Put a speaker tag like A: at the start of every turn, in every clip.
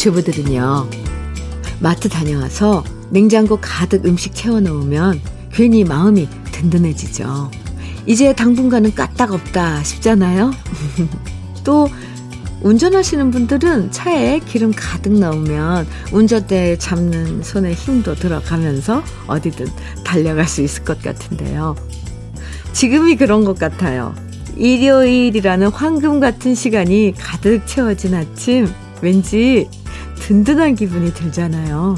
A: 주부들은요, 마트 다녀와서 냉장고 가득 음식 채워놓으면 괜히 마음이 든든해지죠. 이제 당분간은 까딱 없다 싶잖아요. 또 운전하시는 분들은 차에 기름 가득 넣으면 운전대 잡는 손에 힘도 들어가면서 어디든 달려갈 수 있을 것 같은데요. 지금이 그런 것 같아요. 일요일이라는 황금 같은 시간이 가득 채워진 아침, 왠지 든든한 기분이 들잖아요.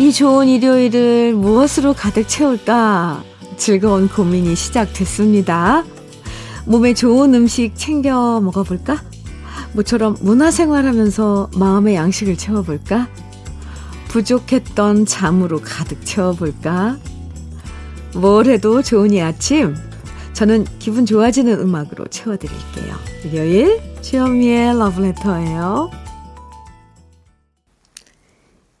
A: 이 좋은 일요일을 무엇으로 가득 채울까? 즐거운 고민이 시작됐습니다. 몸에 좋은 음식 챙겨 먹어볼까? 모처럼 문화생활 하면서 마음의 양식을 채워볼까? 부족했던 잠으로 가득 채워볼까? 뭘 해도 좋은 이 아침, 저는 기분 좋아지는 음악으로 채워드릴게요. 일요일, 주현미의 러브레터예요.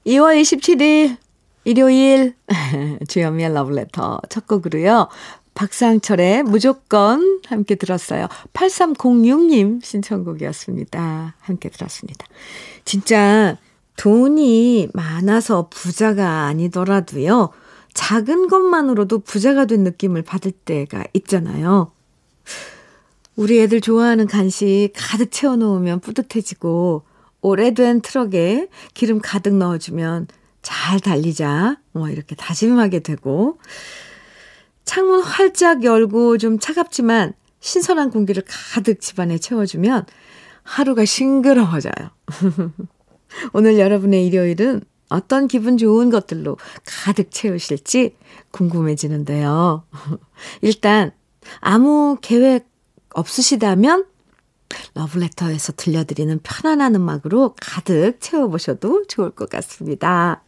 A: 2월 27일 일요일 주현미의 러브레터 첫 곡으로요. 박상철의 무조건 함께 들었어요. 8306님 신청곡이었습니다. 함께 들었습니다. 진짜 돈이 많아서 부자가 아니더라도요. 작은 것만으로도 부자가 된 느낌을 받을 때가 있잖아요. 우리 애들 좋아하는 간식 가득 채워놓으면 뿌듯해지고 오래된 트럭에 기름 가득 넣어주면 잘 달리자. 뭐 이렇게 다짐하게 되고 창문 활짝 열고 좀 차갑지만 신선한 공기를 가득 집안에 채워주면 하루가 싱그러워져요. 오늘 여러분의 일요일은 어떤 기분 좋은 것들로 가득 채우실지 궁금해지는데요. 일단 아무 계획 없으시다면 러브레터에서 들려드리는 편안한 음악으로 가득 채워보셔도 좋을 것 같습니다.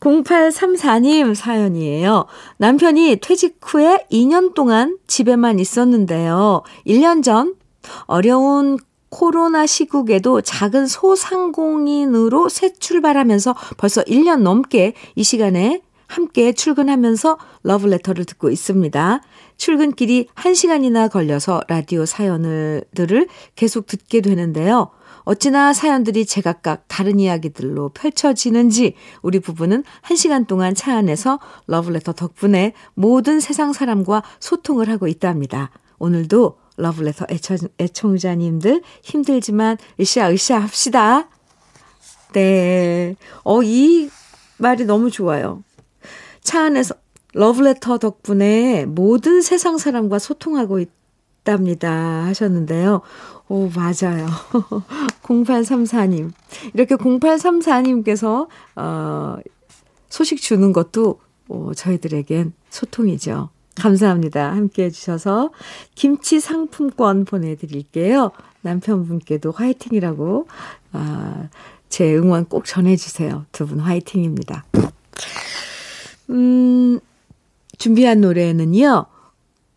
A: 0834님 사연이에요. 남편이 퇴직 후에 2년 동안 집에만 있었는데요. 1년 전 어려운 코로나 시국에도 작은 소상공인으로 새 출발하면서 벌써 1년 넘게 이 시간에 함께 출근하면서 러브레터를 듣고 있습니다. 출근길이 1시간이나 걸려서 라디오 사연들을 계속 듣게 되는데요. 어찌나 사연들이 제각각 다른 이야기들로 펼쳐지는지 우리 부부는 1시간 동안 차 안에서 러브레터 덕분에 모든 세상 사람과 소통을 하고 있답니다. 오늘도 러브레터 애청, 자님들 힘들지만 으쌰 으쌰 합시다. 네. 어, 이 말이 너무 좋아요. 차 안에서 러브레터 덕분에 모든 세상 사람과 소통하고 있답니다. 하셨는데요. 오, 맞아요. 0834님. 이렇게 0834님께서, 어, 소식 주는 것도, 어, 저희들에겐 소통이죠. 감사합니다. 함께 해주셔서 김치 상품권 보내드릴게요. 남편분께도 화이팅이라고, 아, 제 응원 꼭 전해주세요. 두 분 화이팅입니다. 음, 준비한 노래는요,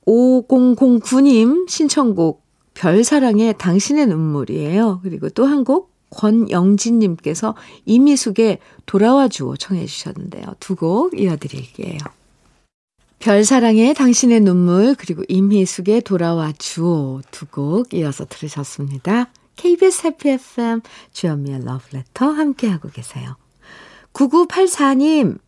A: 5009님 신청곡 별사랑의 당신의 눈물이에요. 그리고 또 한 곡 권영진님께서 이미숙의 돌아와 주오 청해 주셨는데요. 두 곡 이어드릴게요. 별사랑의 당신의 눈물 그리고 임희숙의 돌아와 주오 두 곡 이어서 들으셨습니다. KBS 해피 FM 주현미의 러브레터 함께하고 계세요. 9984님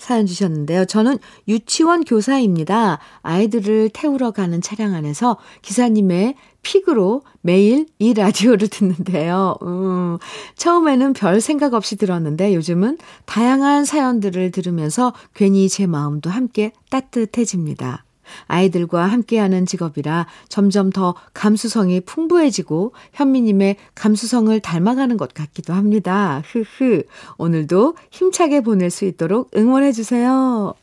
A: 사연 주셨는데요. 저는 유치원 교사입니다. 아이들을 태우러 가는 차량 안에서 기사님의 픽으로 매일 이 라디오를 듣는데요. 음, 처음에는 별 생각 없이 들었는데 요즘은 다양한 사연들을 들으면서 괜히 제 마음도 함께 따뜻해집니다. 아이들과 함께하는 직업이라 점점 더 감수성이 풍부해지고 현미님의 감수성을 닮아가는 것 같기도 합니다. 흐흐. 오늘도 힘차게 보낼 수 있도록 응원해주세요.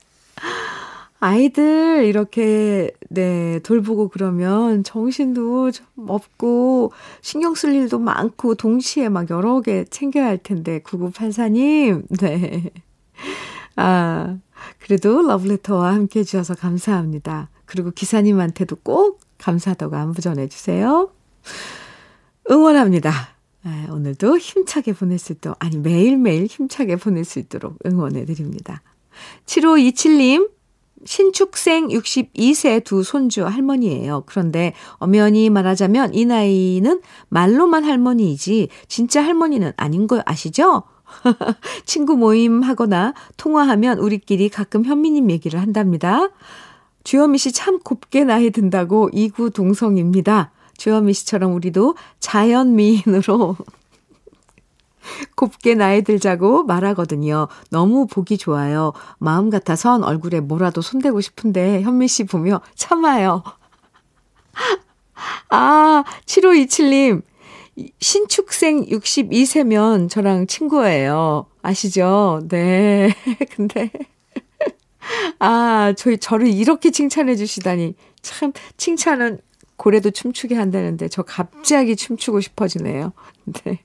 A: 아이들 이렇게 네 돌보고 그러면 정신도 좀 없고 신경 쓸 일도 많고 동시에 막 여러 개 챙겨야 할 텐데 9984님 네. 아 그래도 러브레터와 함께 해주셔서 감사합니다. 그리고 기사님한테도 꼭 감사하다고 안부 전해주세요. 응원합니다. 아, 오늘도 힘차게 보낼 수 있도록, 아니, 매일매일 힘차게 보낼 수 있도록 응원해드립니다. 7527님, 신축생 62세 두 손주 할머니예요. 그런데 엄연히 말하자면 이 나이는 말로만 할머니이지 진짜 할머니는 아닌 거 아시죠? 친구 모임 하거나 통화하면 우리끼리 가끔 현미님 얘기를 한답니다. 주현미 씨 참 곱게 나이 든다고 이구 동성입니다. 주현미 씨처럼 우리도 자연 미인으로 곱게 나이 들자고 말하거든요. 너무 보기 좋아요. 마음 같아선 얼굴에 뭐라도 손대고 싶은데 현미 씨 보며 참아요. 아, 7527님. 신축생 62세면 저랑 친구예요. 아시죠? 네. 근데, 아, 저희, 저를 이렇게 칭찬해 주시다니. 참, 칭찬은 고래도 춤추게 한다는데, 저 갑자기 춤추고 싶어지네요. 네.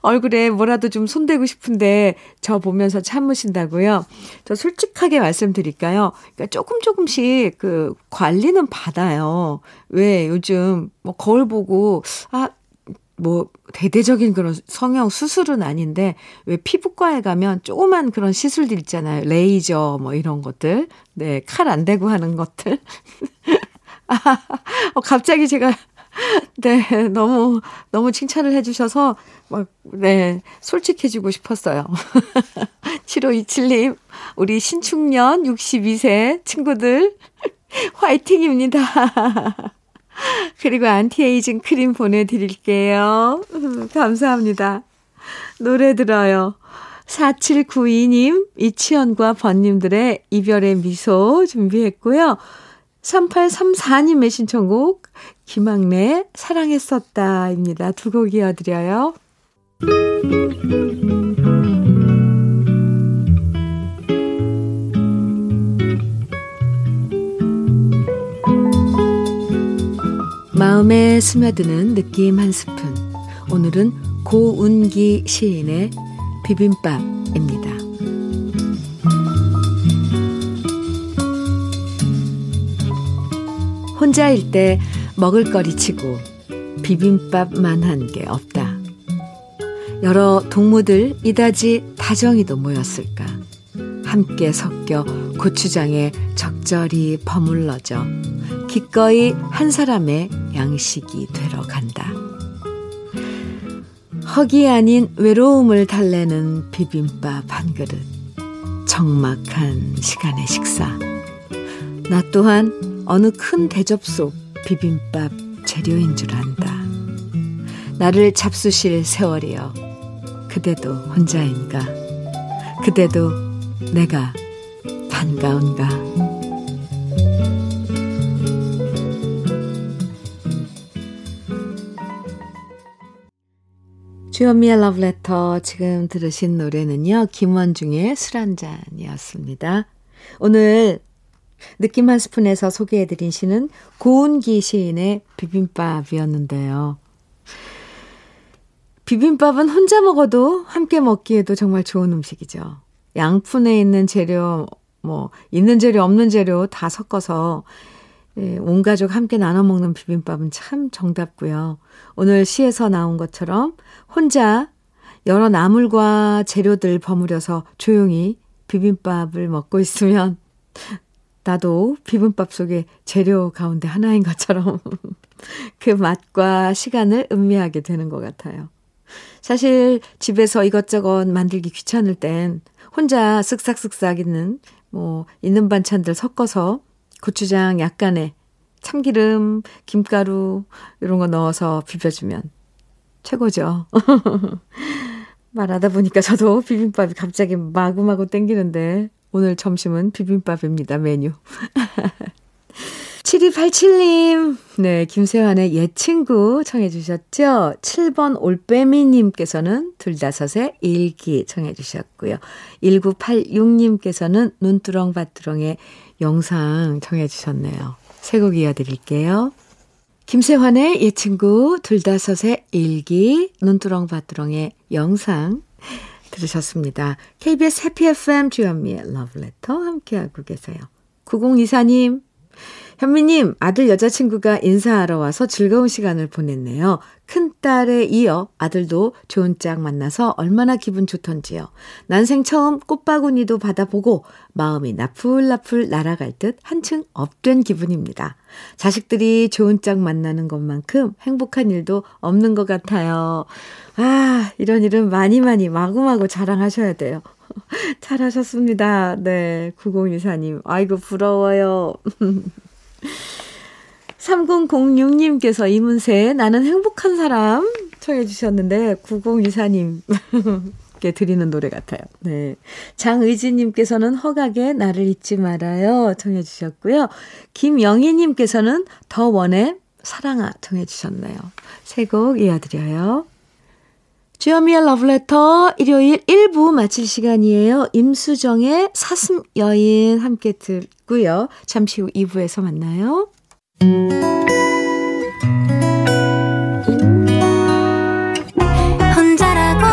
A: 얼굴에 뭐라도 좀 손대고 싶은데 저 보면서 참으신다고요? 저 솔직하게 말씀드릴까요? 그러니까 조금 조금씩 그 관리는 받아요. 왜 요즘 뭐 거울 보고 아, 뭐 대대적인 그런 성형 수술은 아닌데 왜 피부과에 가면 조그만 그런 시술들 있잖아요. 레이저 뭐 이런 것들. 네, 칼 안 대고 하는 것들. 아, 어, 갑자기 제가 네, 너무, 너무 칭찬을 해 주셔서, 막, 네, 솔직해지고 싶었어요. 7527님, 우리 신축년 62세 친구들, 화이팅입니다. 그리고 안티에이징 크림 보내드릴게요. 감사합니다. 노래 들어요. 4792님, 이치현과 벗님들의 이별의 미소 준비했고요. 3834님의 신청곡 김학래 사랑했었다입니다. 두 곡 이어드려요. 마음에 스며드는 느낌 한 스푼. 오늘은 고운기 시인의 비빔밥입니다. 혼자일 때 먹을거리 치고 비빔밥만 한 게 없다. 여러 동무들 이다지 다정이도 모였을까. 함께 섞여 고추장에 적절히 버물러져 기꺼이 한 사람의 양식이 되러 간다. 헉이 아닌 외로움을 달래는 비빔밥 한 그릇. 적막한 시간의 식사. 나 또한 어느 큰 대접 속 비빔밥 재료인 줄 안다. 나를 잡수실 세월이여. 그대도 혼자인가? 그대도 내가 반가운가? 주현미의 러브레터 지금 들으신 노래는요. 김원중의 술 한잔이었습니다. 오늘 느낌 한 스푼에서 소개해드린 시는 고운기 시인의 비빔밥이었는데요. 비빔밥은 혼자 먹어도 함께 먹기에도 정말 좋은 음식이죠. 양푼에 있는 재료, 뭐, 있는 재료, 없는 재료 다 섞어서 예, 온 가족 함께 나눠 먹는 비빔밥은 참 정답고요. 오늘 시에서 나온 것처럼 혼자 여러 나물과 재료들 버무려서 조용히 비빔밥을 먹고 있으면 나도 비빔밥 속에 재료 가운데 하나인 것처럼 그 맛과 시간을 음미하게 되는 것 같아요. 사실 집에서 이것저것 만들기 귀찮을 땐 혼자 쓱싹쓱싹 있는 뭐 있는 반찬들 섞어서 고추장 약간의 참기름, 김가루 이런 거 넣어서 비벼주면 최고죠. 말하다 보니까 저도 비빔밥이 갑자기 마구마구 땡기는데 오늘 점심은 비빔밥입니다, 메뉴. 7287님, 네, 김세환의 옛 친구 청해주셨죠? 7번 올빼미님께서는 둘다섯의 일기 청해주셨고요. 1986님께서는 눈두렁밭두렁의 영상 청해주셨네요. 세곡 이어드릴게요. 김세환의 옛 친구 둘다섯의 일기, 눈두렁밭두렁의 영상 들으셨습니다. KBS 해피 FM 주현미의 러브레터 함께하고 계세요. 9024님, 현미님, 아들 여자친구가 인사하러 와서 즐거운 시간을 보냈네요. 큰딸에 이어 아들도 좋은 짝 만나서 얼마나 기분 좋던지요. 난생 처음 꽃바구니도 받아보고 마음이 나풀나풀 날아갈 듯 한층 업된 기분입니다. 자식들이 좋은 짝 만나는 것만큼 행복한 일도 없는 것 같아요. 아, 이런 일은 많이 많이 마구마구 자랑하셔야 돼요. 잘하셨습니다. 네, 9024님. 아이고, 부러워요. 3006님께서 이문세 나는 행복한 사람 청해 주셨는데 9024님께 드리는 노래 같아요. 네. 장의진 님께서는 허각의 나를 잊지 말아요 청해 주셨고요. 김영희 님께서는 더 원해 사랑아 청해 주셨네요. 세 곡 이어드려요. 주여미의 러브레터 일요일 1부 마칠 시간이에요. 임수정의 사슴 여인 함께 듣고요. 잠시 후 2부에서 만나요. 혼자라고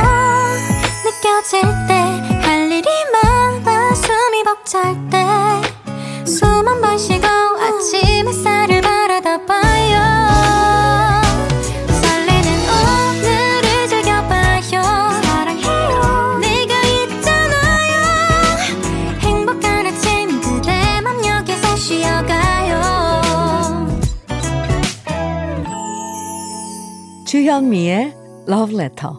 A: 느껴질 때 할 일이 많아 숨이 벅찰 때 주현미의 Love Letter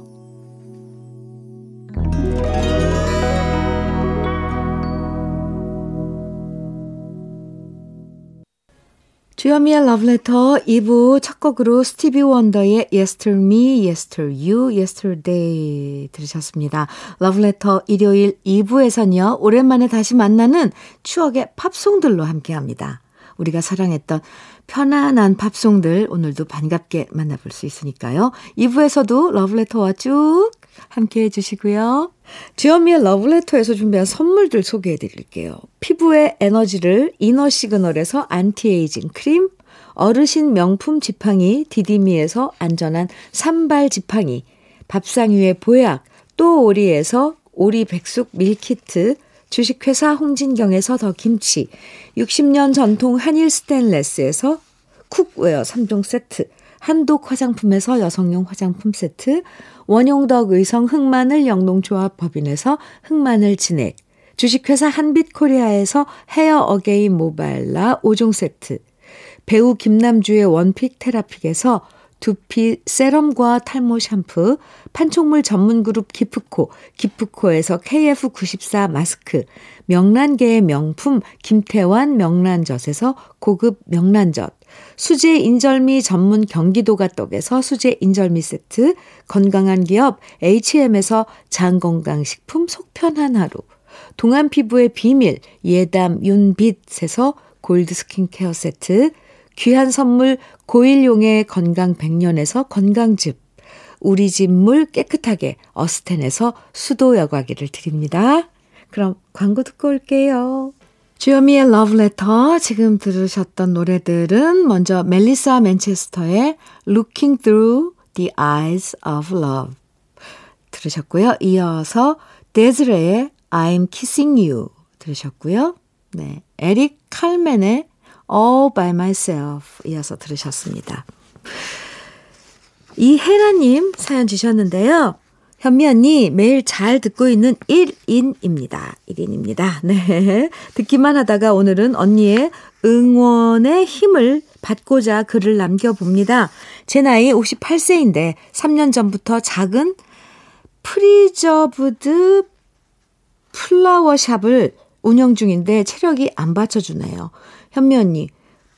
A: 주현미의 Love Letter 2부 첫 곡으로 스티비 원더의 Yesterday, Yesterday, You, Yesterday 들으셨습니다. Love Letter 일요일 2부에서는요. 오랜만에 다시 만나는 추억의 팝송들로 함께합니다. 우리가 사랑했던 편안한 팝송들 오늘도 반갑게 만나볼 수 있으니까요. 2부에서도 러브레터와 쭉 함께 해주시고요. 주현미의 러브레터에서 준비한 선물들 소개해 드릴게요. 피부의 에너지를 이너 시그널에서 안티에이징 크림, 어르신 명품 지팡이 디디미에서 안전한 삼발 지팡이, 밥상 위의 보약, 또 오리에서 오리 백숙 밀키트, 주식회사 홍진경에서 더 김치, 60년 전통 한일 스텐레스에서 cookware 3종 세트, 한독 화장품에서 여성용 화장품 세트, 원용덕 의성 흑마늘 영농조합 법인에서 흑마늘 진액, 주식회사 한빛코리아에서 헤어 어게인 모발라 5종 세트, 배우 김남주의 one pick 테라픽에서 두피 세럼과 탈모 샴푸, 판촉물 전문 그룹 기프코, 기프코에서 KF94 마스크, 명란계의 명품 김태환 명란젓에서 고급 명란젓, 수제 인절미 전문 경기도가 떡에서 수제 인절미 세트, 건강한 기업 H&M에서 장건강식품 속편한 하루, 동안 피부의 비밀 예담 윤빛에서 골드 스킨케어 세트, 귀한 선물 고일용의 건강 백년에서 건강즙, 우리 집 물 깨끗하게 어스텐에서 수도 여과기를 드립니다. 그럼 광고 듣고 올게요. 주여미의 러브레터 지금 들으셨던 노래들은 먼저 멜리사 맨체스터의 Looking Through the Eyes of Love 들으셨고요. 이어서 데즈레의 I'm Kissing You 들으셨고요. 네, 에릭 칼맨의 All by Myself 이어서 들으셨습니다. 이혜라님 사연 주셨는데요. 현미 언니 매일 잘 듣고 있는 1인입니다. 1인입니다. 네. 듣기만 하다가 오늘은 언니의 응원의 힘을 받고자 글을 남겨봅니다. 제 나이 58세인데 3년 전부터 작은 preserved flower shop을 운영 중인데 체력이 안 받쳐주네요. 현미 언니,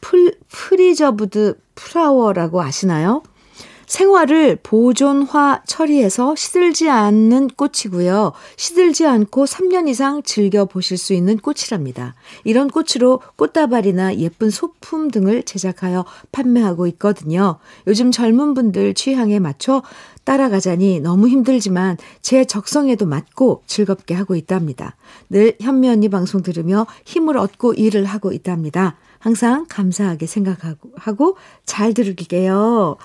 A: 풀, preserved flower라고 아시나요? 생화를 보존화 처리해서 시들지 않는 꽃이고요. 시들지 않고 3년 이상 즐겨 보실 수 있는 꽃이랍니다. 이런 꽃으로 꽃다발이나 예쁜 소품 등을 제작하여 판매하고 있거든요. 요즘 젊은 분들 취향에 맞춰 따라가자니 너무 힘들지만 제 적성에도 맞고 즐겁게 하고 있답니다. 늘 현미 언니 방송 들으며 힘을 얻고 일을 하고 있답니다. 항상 감사하게 생각하고 하고 잘 들을게요.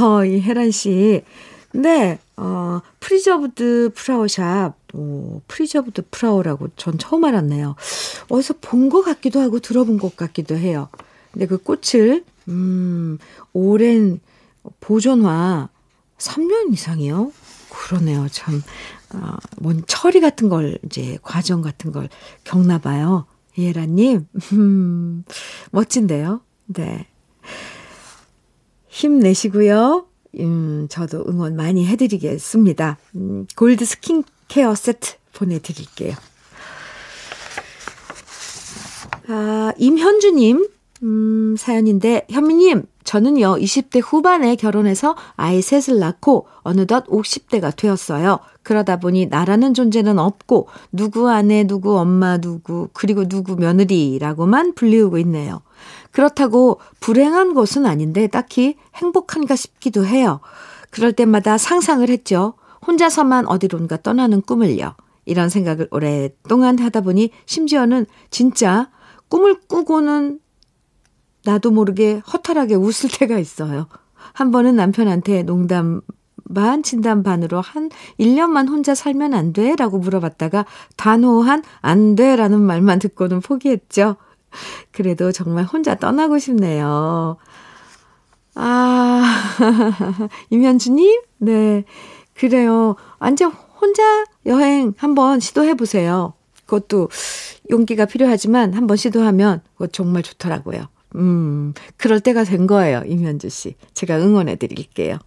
A: 어, 이 혜란 씨. 네, 어, preserved flower shop, 오, preserved flower라고 전 처음 알았네요. 어디서 본 것 같기도 하고 들어본 것 같기도 해요. 근데 그 꽃을, 음, 오랜 보존화 3년 이상이요? 그러네요. 참, 어, 뭔 처리 같은 걸, 이제 과정 같은 걸 겪나 봐요. 예라님, 음, 멋진데요? 네. 힘내시고요. 음, 저도 응원 많이 해드리겠습니다. 음, 골드 스킨케어 세트 보내드릴게요. 아, 임현주님, 음, 사연인데, 현미님, 저는요, 20대 후반에 결혼해서 아이 셋을 낳고 어느덧 50대가 되었어요. 그러다 보니 나라는 존재는 없고, 누구 아내, 누구 엄마, 누구, 그리고 누구 며느리라고만 불리우고 있네요. 그렇다고 불행한 것은 아닌데 딱히 행복한가 싶기도 해요. 그럴 때마다 상상을 했죠. 혼자서만 어디론가 떠나는 꿈을요. 이런 생각을 오랫동안 하다 보니 심지어는 진짜 꿈을 꾸고는 나도 모르게 허탈하게 웃을 때가 있어요. 한 번은 남편한테 농담 반, 진담 반으로 한 1년만 혼자 살면 안 돼? 라고 물어봤다가 단호한 안 돼! 라는 말만 듣고는 포기했죠. 그래도 정말 혼자 떠나고 싶네요. 아, 임현주님? 네. 그래요. 완전 혼자 여행 한번 시도해 보세요. 그것도 용기가 필요하지만 한번 시도하면 그거 정말 좋더라고요. 음, 그럴 때가 된 거예요, 임현주 씨. 제가 응원해 드릴게요.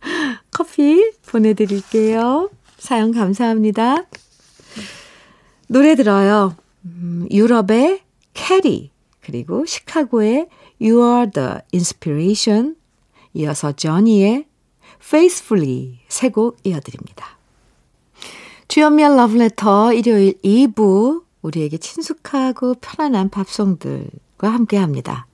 A: 커피 보내드릴게요. 사연 감사합니다. 노래 들어요. 음, 유럽의 Carrie, 그리고 시카고의 You are the inspiration, 이어서 저니의 Faithfully 세 곡 이어드립니다. 주연미의 러브레터 일요일 2부 우리에게 친숙하고 편안한 밥송들과 함께합니다.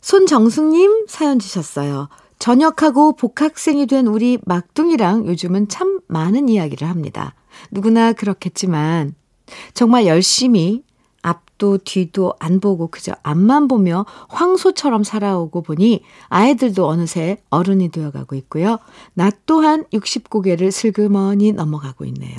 A: 손정숙님 사연 주셨어요. 전역하고 복학생이 된 우리 막둥이랑 요즘은 참 많은 이야기를 합니다. 누구나 그렇겠지만 정말 열심히 앞도 뒤도 안 보고 그저 앞만 보며 황소처럼 살아오고 보니 아이들도 어느새 어른이 되어가고 있고요. 나 또한 60고개를 슬그머니 넘어가고 있네요.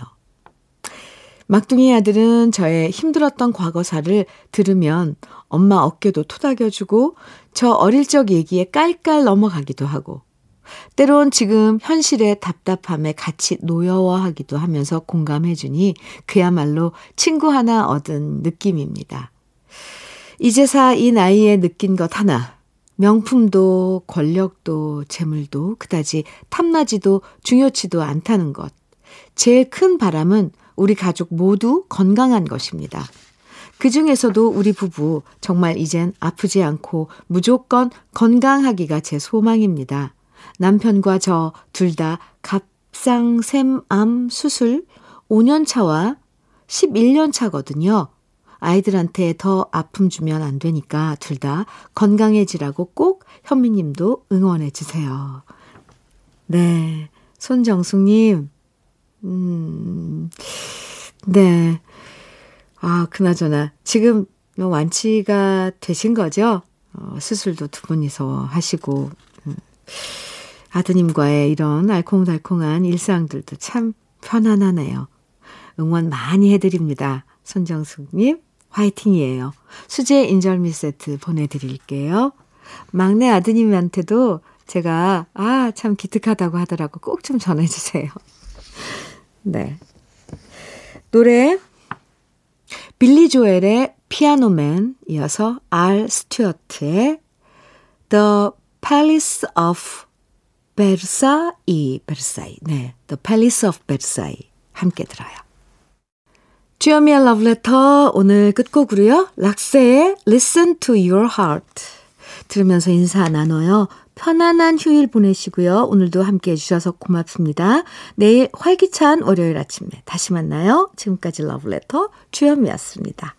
A: 막둥이 아들은 저의 힘들었던 과거사를 들으면 엄마 어깨도 토닥여주고 저 어릴 적 얘기에 깔깔 넘어가기도 하고 때론 지금 현실의 답답함에 같이 노여워하기도 하면서 공감해주니 그야말로 친구 하나 얻은 느낌입니다. 이제사 이 나이에 느낀 것 하나. 명품도 권력도 재물도 그다지 탐나지도 중요치도 않다는 것. 제일 큰 바람은 우리 가족 모두 건강한 것입니다. 그 중에서도 우리 부부 정말 이젠 아프지 않고 무조건 건강하기가 제 소망입니다. 남편과 저 둘 다 갑상샘암 수술 5년 차와 11년 차거든요. 아이들한테 더 아픔 주면 안 되니까 둘 다 건강해지라고 꼭 현미님도 응원해 주세요. 네. 손정숙님, 음, 네. 아, 그나저나, 지금 완치가 되신 거죠? 어, 수술도 두 분이서 하시고, 음. 아드님과의 이런 알콩달콩한 일상들도 참 편안하네요. 응원 많이 해드립니다. 손정숙님, 화이팅이에요. 수제 인절미 세트 보내드릴게요. 막내 아드님한테도 제가, 아, 참 기특하다고 하더라고. 꼭 좀 전해주세요. 네. 노래, 빌리 조엘의 피아노맨 이어서 알 스튜어트의 The Palace of 베르사이, 베르사이. 네. The Palace of Versailles. 함께 들어요. 주현미의 러브레터 오늘 끝곡으로요. 록셋의 Listen to Your Heart 들으면서 인사 나눠요. 편안한 휴일 보내시고요. 오늘도 함께 해주셔서 고맙습니다. 내일 활기찬 월요일 아침에 다시 만나요. 지금까지 러브레터 주현미였습니다.